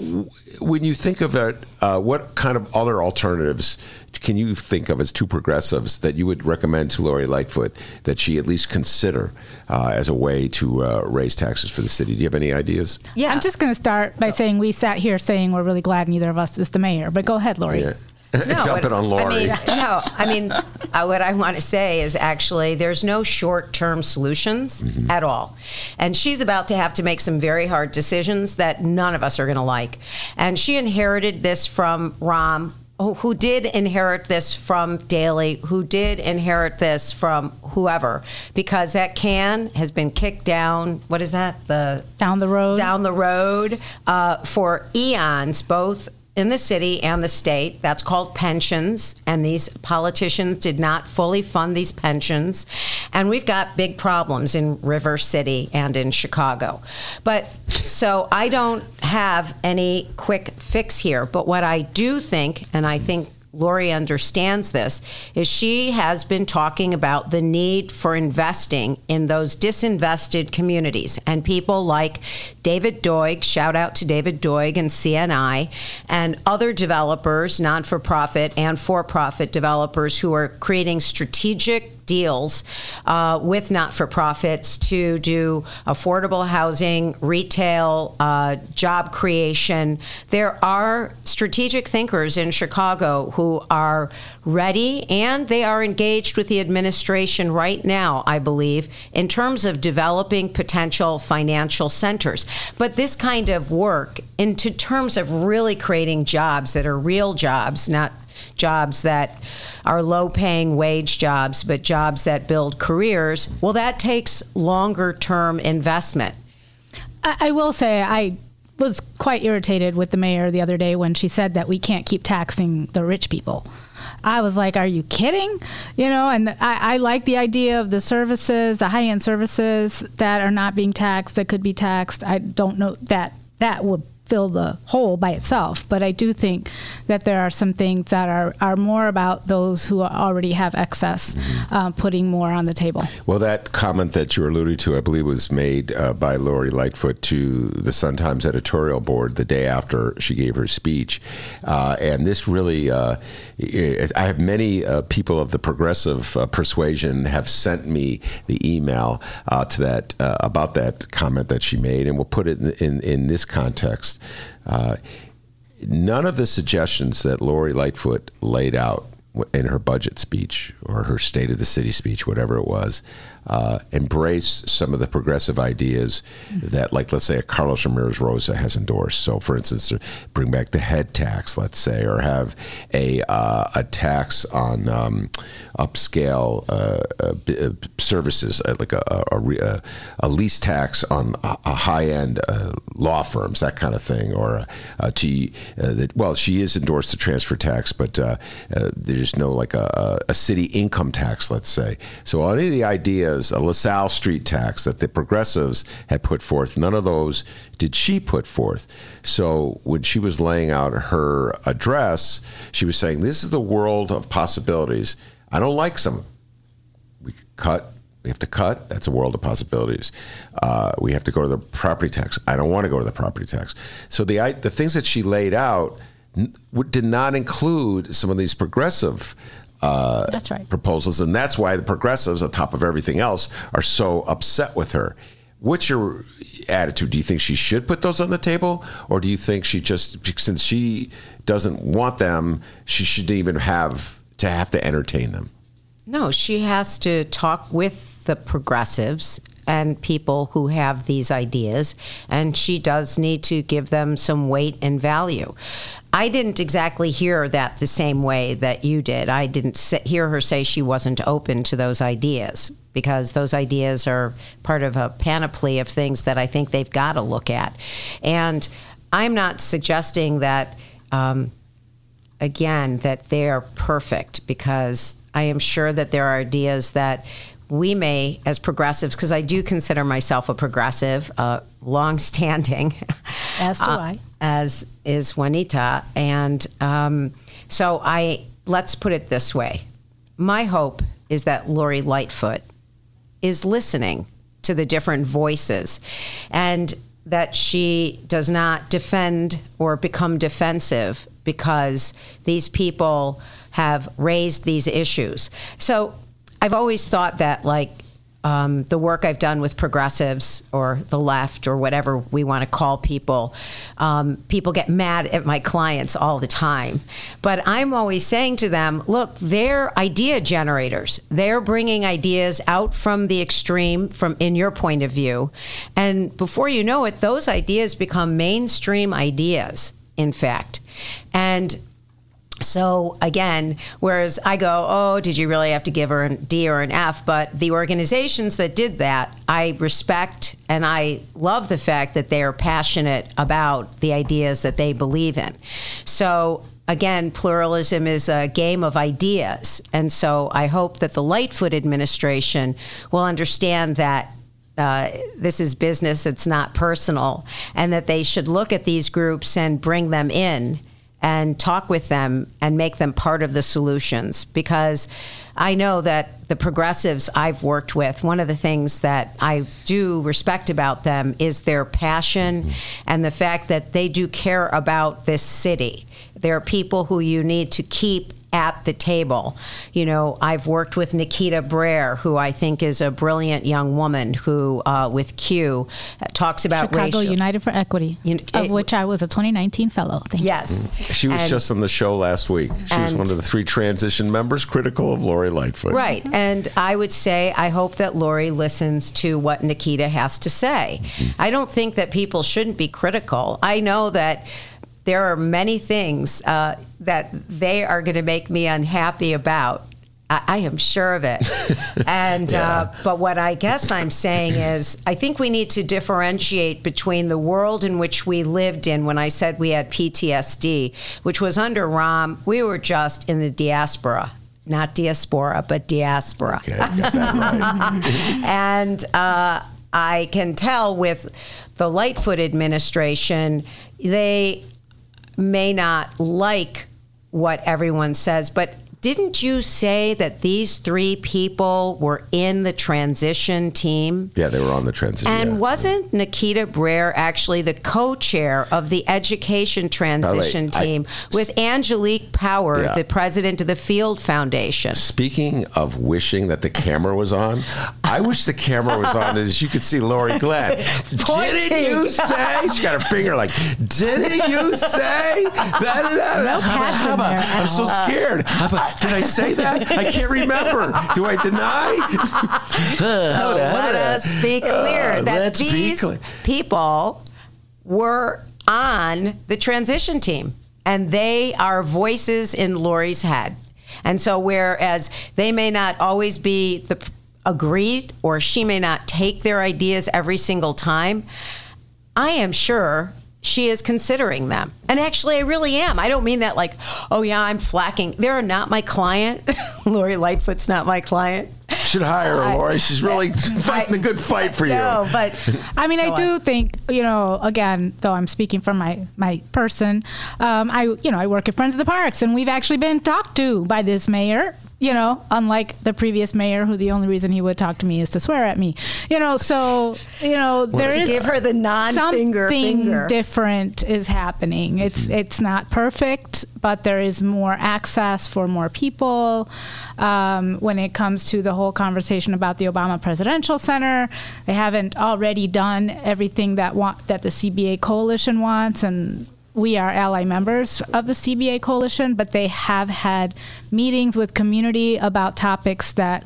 when you think of it uh, what kind of other alternatives can you think of as two progressives that you would recommend to Lori Lightfoot that she at least consider uh, as a way to uh, raise taxes for the city? Do you have any ideas? Yeah. I'm just going to start by saying we sat here saying we're really glad neither of us is the mayor. But go ahead, Laurie. yeah No, dump what- it on Lori I mean, no, I mean, uh, what I want to say is actually there's no short term solutions Mm-hmm. at all. And she's about to have to make some very hard decisions that none of us are going to like. And she inherited this from Rahm, Who who did inherit this from Daley, who did inherit this from whoever, because that can has been kicked down. What is that? The Down the road. down the road uh, for eons, both in the city and the state. That's called pensions, and these politicians did not fully fund these pensions. And we've got big problems in River City and in Chicago. But so I don't have any quick fix here. But what I do think, and I think Lori understands this, is she has been talking about the need for investing in those disinvested communities. And people like David Doig, shout out to David Doig and CNI, and other developers, non for profit and for profit developers who are creating strategic deals uh, with not for profits to do affordable housing, retail, uh, job creation. There are strategic thinkers in Chicago who are ready and they are engaged with the administration right now, I believe, in terms of developing potential financial centers. But this kind of work, into terms of really creating jobs that are real jobs, not jobs that are low paying wage jobs, but jobs that build careers, well, that takes longer term investment. I, I will say I was quite irritated with the mayor the other day when she said that we can't keep taxing the rich people. I was like, "Are you kidding?" You know, and I, I like the idea of the services, the high end services that are not being taxed that could be taxed. I don't know that that would fill the hole by itself. But I do think that there are some things that are, are more about those who already have excess, mm-hmm. uh, putting more on the table. Well, that comment that you are alluding to, I believe, was made uh, by Lori Lightfoot to the Sun Times editorial board the day after she gave her speech. Uh, and this really, uh, I have many uh, people of the progressive uh, persuasion have sent me the email to that about that comment that she made, and we'll put it in, in, in this context. Uh, none of the suggestions that Lori Lightfoot laid out in her budget speech or her State of the City speech, whatever it was, uh, embrace some of the progressive ideas that, like, let's say, a Carlos Ramirez Rosa has endorsed. So, for instance, bring back the head tax, let's say, or have a uh, a tax on um, upscale uh, uh, uh services, uh, like a, a, a, lease tax on a, high end law firms, that kind of thing, or to that. Well, she is endorsed the transfer tax, but there's no like a, a city income tax, let's say. So, any of the ideas a LaSalle Street tax that the progressives had put forth. None of those did she put forth. So when she was laying out her address, she was saying, This is the world of possibilities. I don't like some. We cut. We have to cut. That's a world of possibilities. Uh, we have to go to the property tax. I don't want to go to the property tax. So the the things that she laid out did not include some of these progressive uh, that's right. proposals, and that's why the progressives, on top of everything else, are so upset with her. What's your attitude? Do you think she should put those on the table, or do you think she just, since she doesn't want them, she shouldn't even have to have to entertain them? No, she has to talk with the progressives and people who have these ideas, and she does need to give them some weight and value. I didn't exactly hear that the same way that you did. I didn't hear her say she wasn't open to those ideas because those ideas are part of a panoply of things that I think they've got to look at. And I'm not suggesting that, um, again, that they are perfect because I am sure that there are ideas that we may, as progressives, because I do consider myself a progressive, uh, long-standing, as do uh, I, as is Juanita, and um, so I let's put it this way: my hope is that Lori Lightfoot is listening to the different voices, and that she does not defend or become defensive because these people have raised these issues. So I've always thought that like um, the work I've done with progressives or the left or whatever we want to call people, um, people get mad at my clients all the time. But I'm always saying to them, look, they're idea generators. They're bringing ideas out from the extreme, from in your point of view, and before you know it, those ideas become mainstream ideas. In fact, and so again, whereas I go, oh, did you really have to give her a D or an F? But the organizations that did that, I respect and I love the fact that they are passionate about the ideas that they believe in. So again, pluralism is a game of ideas. And so I hope that the Lightfoot administration will understand that uh, this is business, it's not personal, and that they should look at these groups and bring them in and talk with them and make them part of the solutions because I know that the progressives I've worked with, one of the things that I do respect about them is their passion mm-hmm. and the fact that they do care about this city. There are people who you need to keep at the table. You know, I've worked with Niketa Brar, who I think is a brilliant young woman who, uh, with Q, talks about Chicago racial. United for Equity, you know, of it, which I was a 2019 fellow. Thank yes. You. She was and, just on the show last week. She was one of the three transition members critical of Lori Lightfoot. Right. And I would say, I hope that Lori listens to what Niketa has to say. Mm-hmm. I don't think that people shouldn't be critical. I know that there are many things uh, that they are going to make me unhappy about. I, I am sure of it. and uh, but what I guess I'm saying is, I think we need to differentiate between the world in which we lived in when I said we had PTSD, which was under Rahm, We were just in the diaspora. Not diaspora, but diaspora. Okay, right. And uh, I can tell with the Lightfoot administration, they may not like what everyone says, but didn't you say that these three people were in the transition team? Yeah, they were on the transition. And yeah. wasn't Niketa Brar actually the co-chair of the education transition I- team with Angelique Power, Yeah. the president of the Field Foundation? Speaking of wishing that the camera was on, I wish the camera was on as you could see Laurie Glenn. Didn't you say? She got her finger like, didn't you say? That, No passion there at I'm so scared. Did I say that? I can't remember. Do I deny? So let us be clear Uh, that these clear. people were on the transition team and they are voices in Lori's head. And so whereas they may not always be the agreed or she may not take their ideas every single time, I am sure she is considering them. And actually, I really am. I don't mean that like, oh, yeah, I'm flacking. They're not my client. Lori Lightfoot's not my client. Should hire her, Lori. She's really fighting a good fight for you. No, but I mean, I do on. think you know. Again, though I'm speaking from my my person, um, I you know I work at Friends of the Parks, and we've actually been talked to by this mayor. You know, unlike the previous mayor, who the only reason he would talk to me is to swear at me. You know, so you know there is give her the non-finger something finger. different is happening. It's it's not perfect, but there is more access for more people. Um, when it comes to the whole conversation about the Obama Presidential Center, they haven't already done everything that want that the CBA coalition wants, and we are ally members of the CBA coalition, but they have had meetings with community about topics that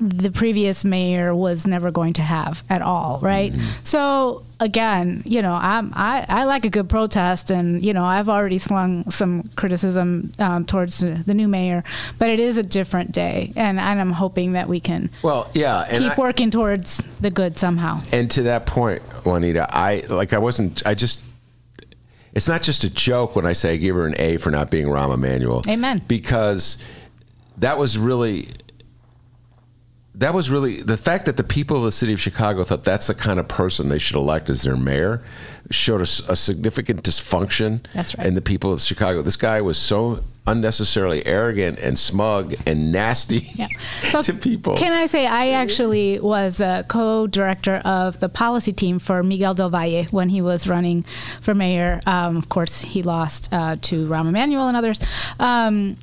the previous mayor was never going to have at all, right? So again, you know, I'm, I I like a good protest, and you know, I've already slung some criticism um, towards the the new mayor, but it is a different day, and, and I'm hoping that we can Well, yeah, and keep I- working towards the good somehow. And to that point, Juanita, I like I wasn't. I just. It's not just a joke when I say I give her an A for not being Rahm Emanuel. Amen. Because that was really. That was really the fact that the people of the city of Chicago thought that's the kind of person they should elect as their mayor showed a significant dysfunction That's right. in the people of Chicago. This guy was so unnecessarily arrogant and smug and nasty Yeah. So to people. Can I say I actually was a co-director of the policy team for Miguel Del Valle when he was running for mayor. Um, of course, he lost uh, to Rahm Emanuel and others. Um,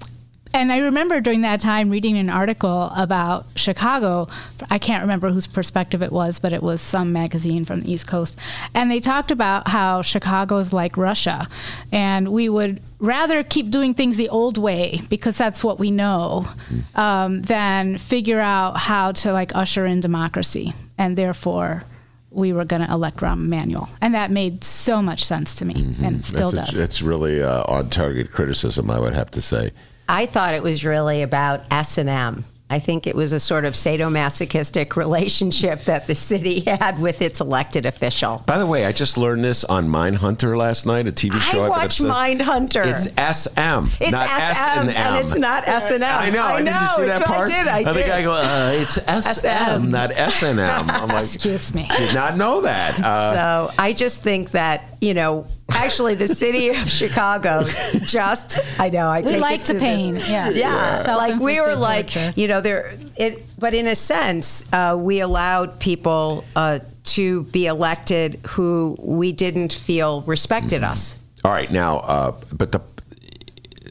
and I remember during that time reading an article about Chicago. I can't remember whose perspective it was, but it was some magazine from the East Coast. And they talked about how Chicago is like Russia. And we would rather keep doing things the old way because that's what we know um, than figure out how to like usher in democracy. And therefore, we were going to elect Rahm Emanuel. And that made so much sense to me. And it still that's, does. It's really uh, on target criticism, I would have to say. I thought it was really about S and M. I think it was a sort of sadomasochistic relationship that the city had with its elected official. By the way, I just learned this on Mindhunter last night, a TV show. I I've been watched Mindhunter. It's SM, It's not SM, S and M. and it's not S and M. I know. I Did you know. see It's that what I did, I And the did. guy go, uh, "It's SM, SM. not S and M." I'm like, Excuse me. did not know that. Uh, so I just think that you know, actually, the city of Chicago just I know I We take like it to the pain. This, Yeah. yeah, Yeah. like we were like torture. you know there it, but in a sense, uh, we allowed people uh, to be elected who we didn't feel respected Mm-hmm. us. All right, now, uh, but the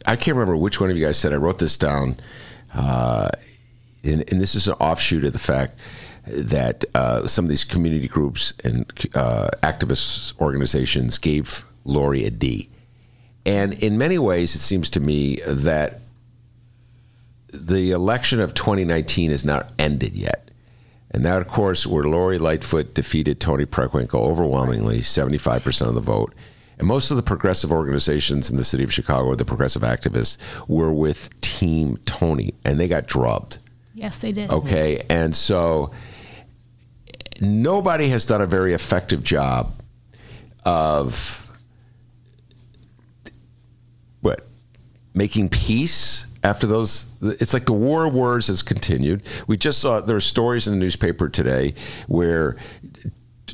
I can't remember which one of you guys said. I wrote this down, uh, and, and this is an offshoot of the fact that uh, some of these community groups and uh, activist organizations gave Lori a D, and in many ways, it seems to me that the election of 2019 is not ended yet. And that, of course, where Lori Lightfoot defeated Toni Preckwinkle overwhelmingly, 75% of the vote. And most of the progressive organizations in the city of Chicago, the progressive activists, were with Team Toni, and they got drubbed. Yes, they did. Okay, and so nobody has done a very effective job of what making peace after those it's like the war of words has continued we just saw there are stories in the newspaper today where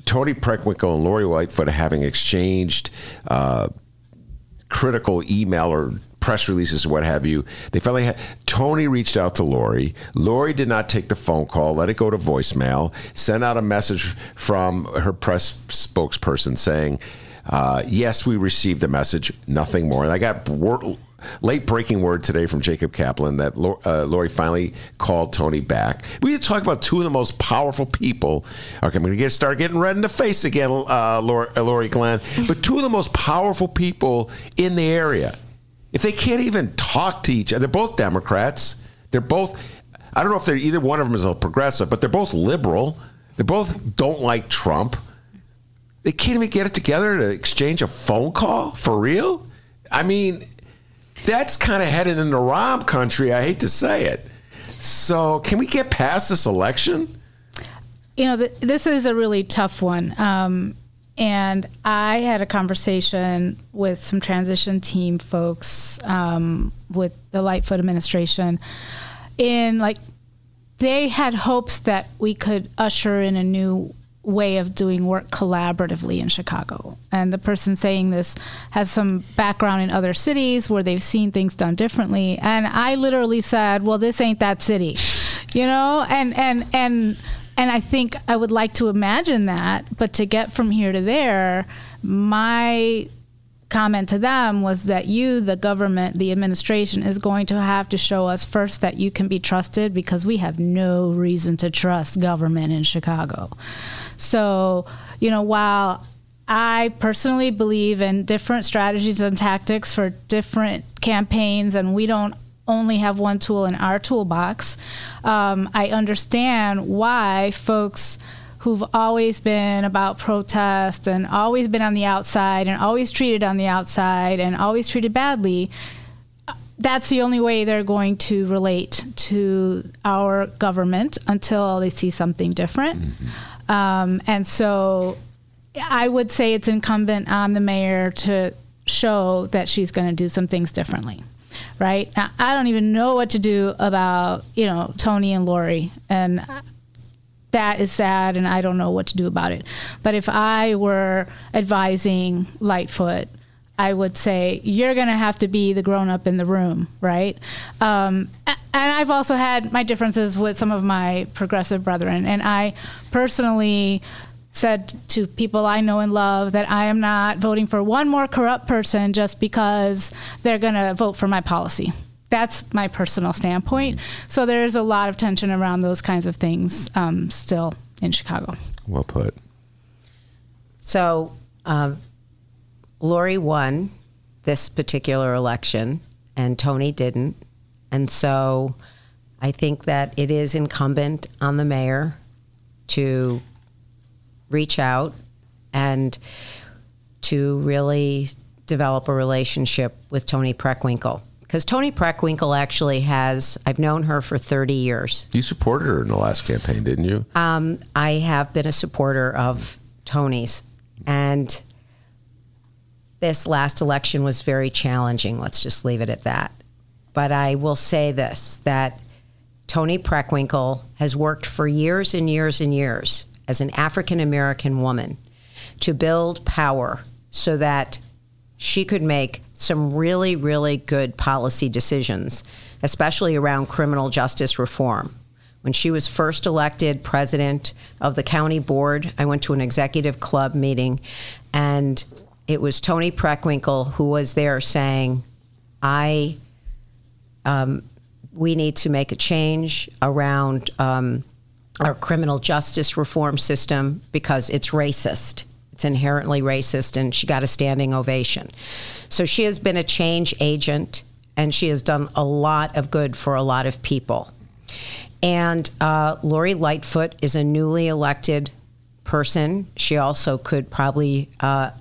toni preckwinkle and lori lightfoot having exchanged uh, critical email or press releases or what have you. They finally had Toni reached out to Lori. Lori did not take the phone call, let it go to voicemail, sent out a message from her press spokesperson saying, uh, yes, we received the message, nothing more. And I got late breaking word today from Jacob Kaplan that uh, Lori finally called Toni back. We talk about two of the most powerful people. Okay, I'm going to get start getting red in the face again, uh, Laurie, uh, Laurie Glenn. But two of the most powerful people in the area. If they can't even talk to each other, they're both Democrats. They're both. I don't know if they're either one of them is a progressive, but they're both liberal. They both don't like Trump. They can't even get it together to exchange a phone call for real. I mean, that's kind of headed into Rahm country. I hate to say it. So, can we get past this election? You know, th- this is a really tough one. Um, and I had a conversation with some transition team folks um, with the Lightfoot administration. In like, they had hopes that we could usher in a new way of doing work collaboratively in Chicago. And the person saying this has some background in other cities where they've seen things done differently. And I literally said, "Well, this ain't that city." You know, and and and and I think I would like to imagine that, but to get from here to there, my comment to them was that you, the government, the administration, is going to have to show us first that you can be trusted because we have no reason to trust government in Chicago. So, you know, while I personally believe in different strategies and tactics for different campaigns, and we don't only have one tool in our toolbox. Um, I understand why folks who've always been about protest and always been on the outside and always treated on the outside and always treated badly that's the only way they're going to relate to our government until they see something different. Mm-hmm. Um, and so I would say it's incumbent on the mayor to show that she's going to do some things differently right? Now, I don't even know what to do about, you know, Toni and Lori. And that is sad, and I don't know what to do about it. But if I were advising Lightfoot, I would say you're going to have to be the grown up in the room, right? Um, and I've also had my differences with some of my progressive brethren, and I personally said to people I know and love that I am not voting for one more corrupt person just because they're going to vote for my policy. That's my personal standpoint. So there's a lot of tension around those kinds of things um, still in Chicago. Well put. So um, Lori won this particular election, and Toni didn't. And so I think that it is incumbent on the mayor to reach out and to really develop a relationship with Toni Preckwinkle. Because Toni Preckwinkle actually has, I've known her for 30 years. You supported her in the last campaign, didn't you? Um, I have been a supporter of Toni's. And this last election was very challenging. Let's just leave it at that. But I will say this that Toni Preckwinkle has worked for years and years and years as an African American woman to build power so that she could make some really, really good policy decisions, especially around criminal justice reform. When she was first elected president of the county board, I went to an executive club meeting, and it was Toni Preckwinkle who was there saying, I, um, we need to make a change around um, our criminal justice reform system because it's racist. It's inherently racist, and she got a standing ovation. So she has been a change agent, and she has done a lot of good for a lot of people. And uh, Lori Lightfoot is a newly elected person. She also could probably uh,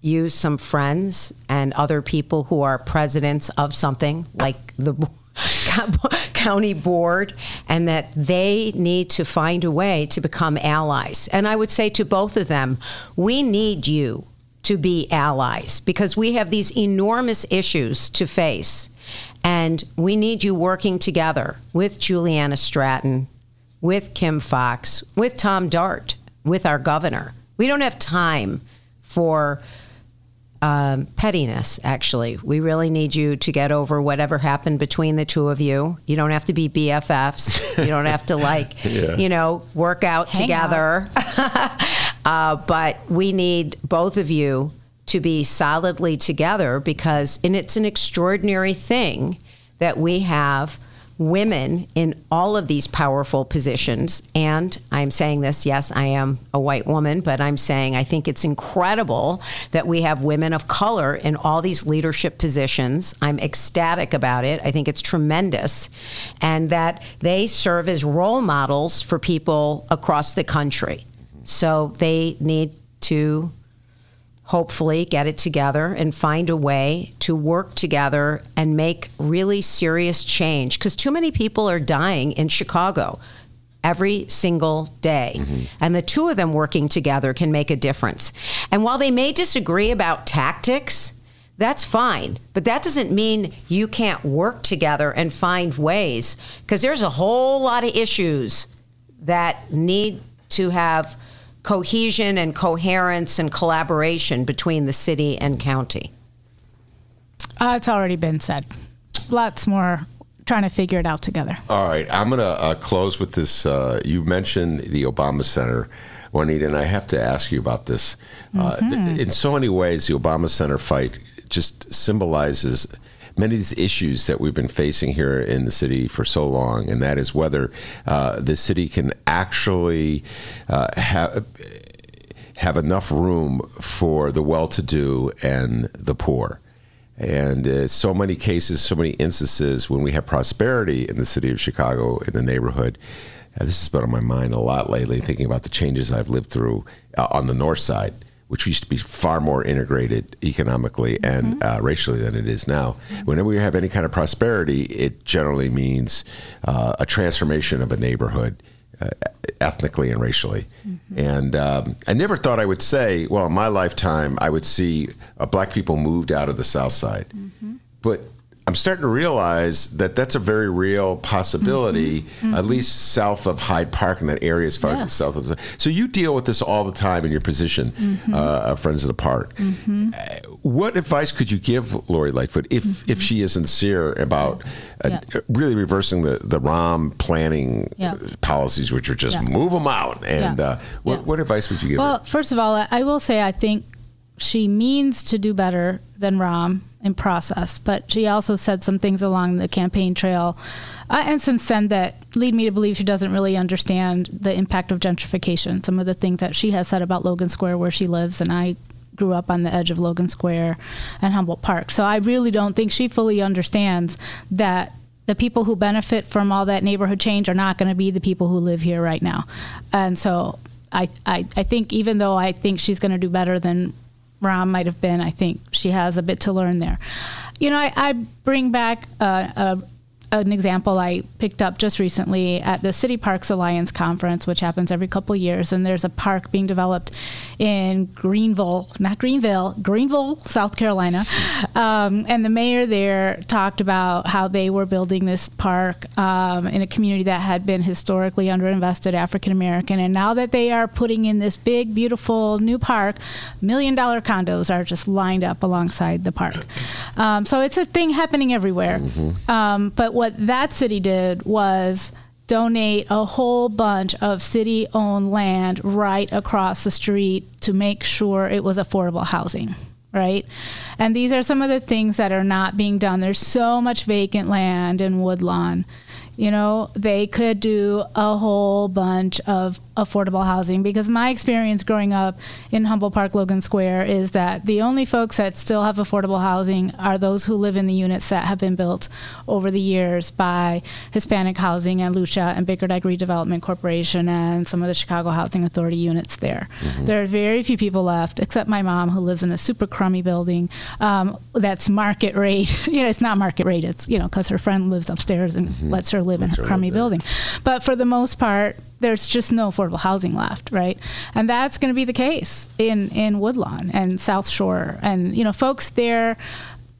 use some friends and other people who are presidents of something like the county board and that they need to find a way to become allies. And I would say to both of them, we need you to be allies because we have these enormous issues to face. And we need you working together with Juliana Stratton, with Kim Foxx, with Tom Dart, with our governor. We don't have time for um, pettiness, actually. We really need you to get over whatever happened between the two of you. You don't have to be BFFs. you don't have to, like, yeah. you know, work out Hang together. uh, but we need both of you to be solidly together because, and it's an extraordinary thing that we have women in all of these powerful positions. And I'm saying this, yes, I am a white woman, but I'm saying I think it's incredible that we have women of color in all these leadership positions. I'm ecstatic about it. I think it's tremendous. And that they serve as role models for people across the country. So they need to hopefully get it together and find a way to work together and make really serious change because too many people are dying in Chicago every single day. Mm-hmm. And the two of them working together can make a difference. And while they may disagree about tactics, that's fine. But that doesn't mean you can't work together and find ways because there's a whole lot of issues that need to have cohesion and coherence and collaboration between the city and county? Uh, it's already been said. Lots more trying to figure it out together. All right. I'm going to uh, close with this. Uh, you mentioned the Obama Center. Juanita, and I have to ask you about this. Uh, mm-hmm. in so many ways, the Obama Center fight just symbolizes many of these issues that we've been facing here in the city for so long, and that is whether uh, the city can actually uh, have have enough room for the well-to-do and the poor. And uh, so many cases, so many instances when we have prosperity in the city of Chicago, in the neighborhood. Uh, this has been on my mind a lot lately, thinking about the changes I've lived through uh, on the north side which used to be far more integrated economically and mm-hmm. uh, racially than it is now. Whenever we have any kind of prosperity, it generally means uh, a transformation of a neighborhood. Uh, ethnically and racially. Mm-hmm. And um, I never thought I would say, well, in my lifetime, I would see uh, black people moved out of the South Side. Mm-hmm. But I'm starting to realize that that's a very real possibility, mm-hmm. Mm-hmm. at least south of Hyde Park in that area, as far yes. as south of. So you deal with this all the time in your position, mm-hmm. uh, Friends of the Park. Mm-hmm. Uh, what advice could you give Lori Lightfoot if if mm-hmm. she is sincere about uh, yeah. really reversing the the Rahm planning yeah. policies, which are just yeah. move them out? And uh, what what advice would you give? Well, her? first of all, I will say I think she means to do better than Rahm in process, but she also said some things along the campaign trail, uh, and since then that lead me to believe she doesn't really understand the impact of gentrification. Some of the things that she has said about Logan Square, where she lives, and I grew up on the edge of Logan Square and Humboldt Park. So I really don't think she fully understands that the people who benefit from all that neighborhood change are not going to be the people who live here right now. And so I, I, I think even though I think she's going to do better than Rahm might have been. I think she has a bit to learn there. You know, I, I bring back uh, a, an example I picked up just recently at the City Parks Alliance conference, which happens every couple years, and there's a park being developed in Greenville, not Greenville, Greenville, South Carolina, um, and the mayor there talked about how they were building this park um, in a community that had been historically underinvested African American, and now that they are putting in this big, beautiful new park, million dollar condos are just lined up alongside the park. Um, so it's a thing happening everywhere, mm-hmm. Um, but what that city did was donate a whole bunch of city owned land right across the street to make sure it was affordable housing right? And these are some of the things that are not being done. There's so much vacant land in Woodlawn. you know, they could do a whole bunch of affordable housing because my experience growing up in Humboldt Park, Logan Square is that the only folks that still have affordable housing are those who live in the units that have been built over the years by Hispanic Housing and Lucha and Bickerdike Redevelopment Corporation and some of the Chicago Housing Authority units there. Mm-hmm. There are very few people left, except my mom, who lives in a super crummy building um, that's market rate. you know, it's not market rate. It's you know because her friend lives upstairs and mm-hmm. lets her live in her crummy building. But for the most part, there's just no affordable housing left, right? And that's going to be the case in in Woodlawn and South Shore, and you know, folks there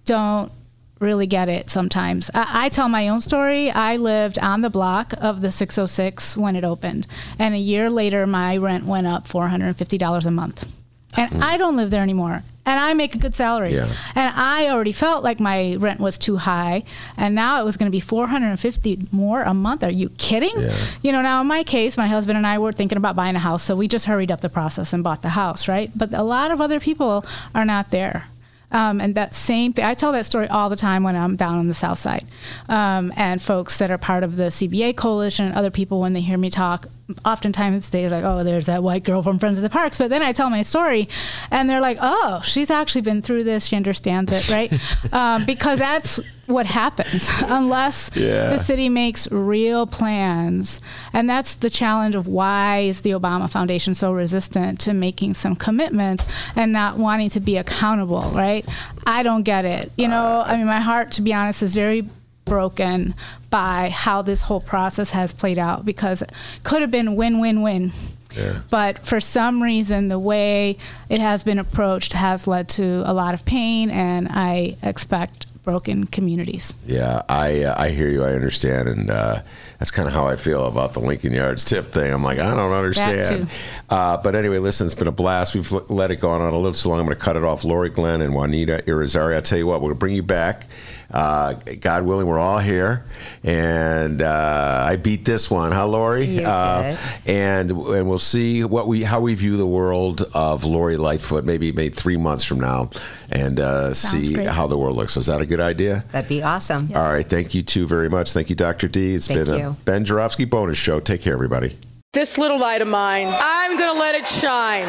don't really get it sometimes. I, I, tell my own story. I lived on the block of the 606 when it opened, and a year later, my rent went up $450 a month. And mm. I don't live there anymore and I make a good salary. Yeah. And I already felt like my rent was too high, and now it was going to be 450 more a month. Are you kidding? Yeah. You know, now in my case, my husband and I were thinking about buying a house, so we just hurried up the process and bought the house, right? But a lot of other people are not there. Um, and that same thing, I tell that story all the time when I'm down on the South Side. Um, and folks that are part of the CBA coalition, and other people, when they hear me talk, oftentimes they're like, oh, there's that white girl from Friends of the Parks. But then I tell my story and they're like, oh, she's actually been through this. She understands it, right? um, because that's what happens unless yeah. the city makes real plans. And that's the challenge of why is the Obama Foundation so resistant to making some commitments and not wanting to be accountable, right? I don't get it. You know, I mean, my heart, to be honest, is very broken by how this whole process has played out because it could have been win win win. Yeah. But for some reason, the way it has been approached has led to a lot of pain, and I expect broken communities. Yeah, I uh, I hear you. I understand, and uh, that's kind of how I feel about the Lincoln Yards TIF thing. I'm like, I don't understand. Uh, but anyway, listen, it's been a blast. We've let it go on a little too long. I'm going to cut it off. Laurie Glenn and Juanita Irizarry. I'll tell you what, we're going to bring you back. Uh, God willing, we're all here, and uh, I beat this one, huh, Laurie? You uh, did. And and we'll see what we how we view the world of Lori Lightfoot, maybe maybe three months from now, and uh, see great. how the world looks. Is that a good idea? That'd be awesome. Yeah. All right, thank you two very much. Thank you, Dr. D. It's thank been you. a Ben Joravsky bonus show. Take care, everybody. This little light of mine, I'm going to let it shine.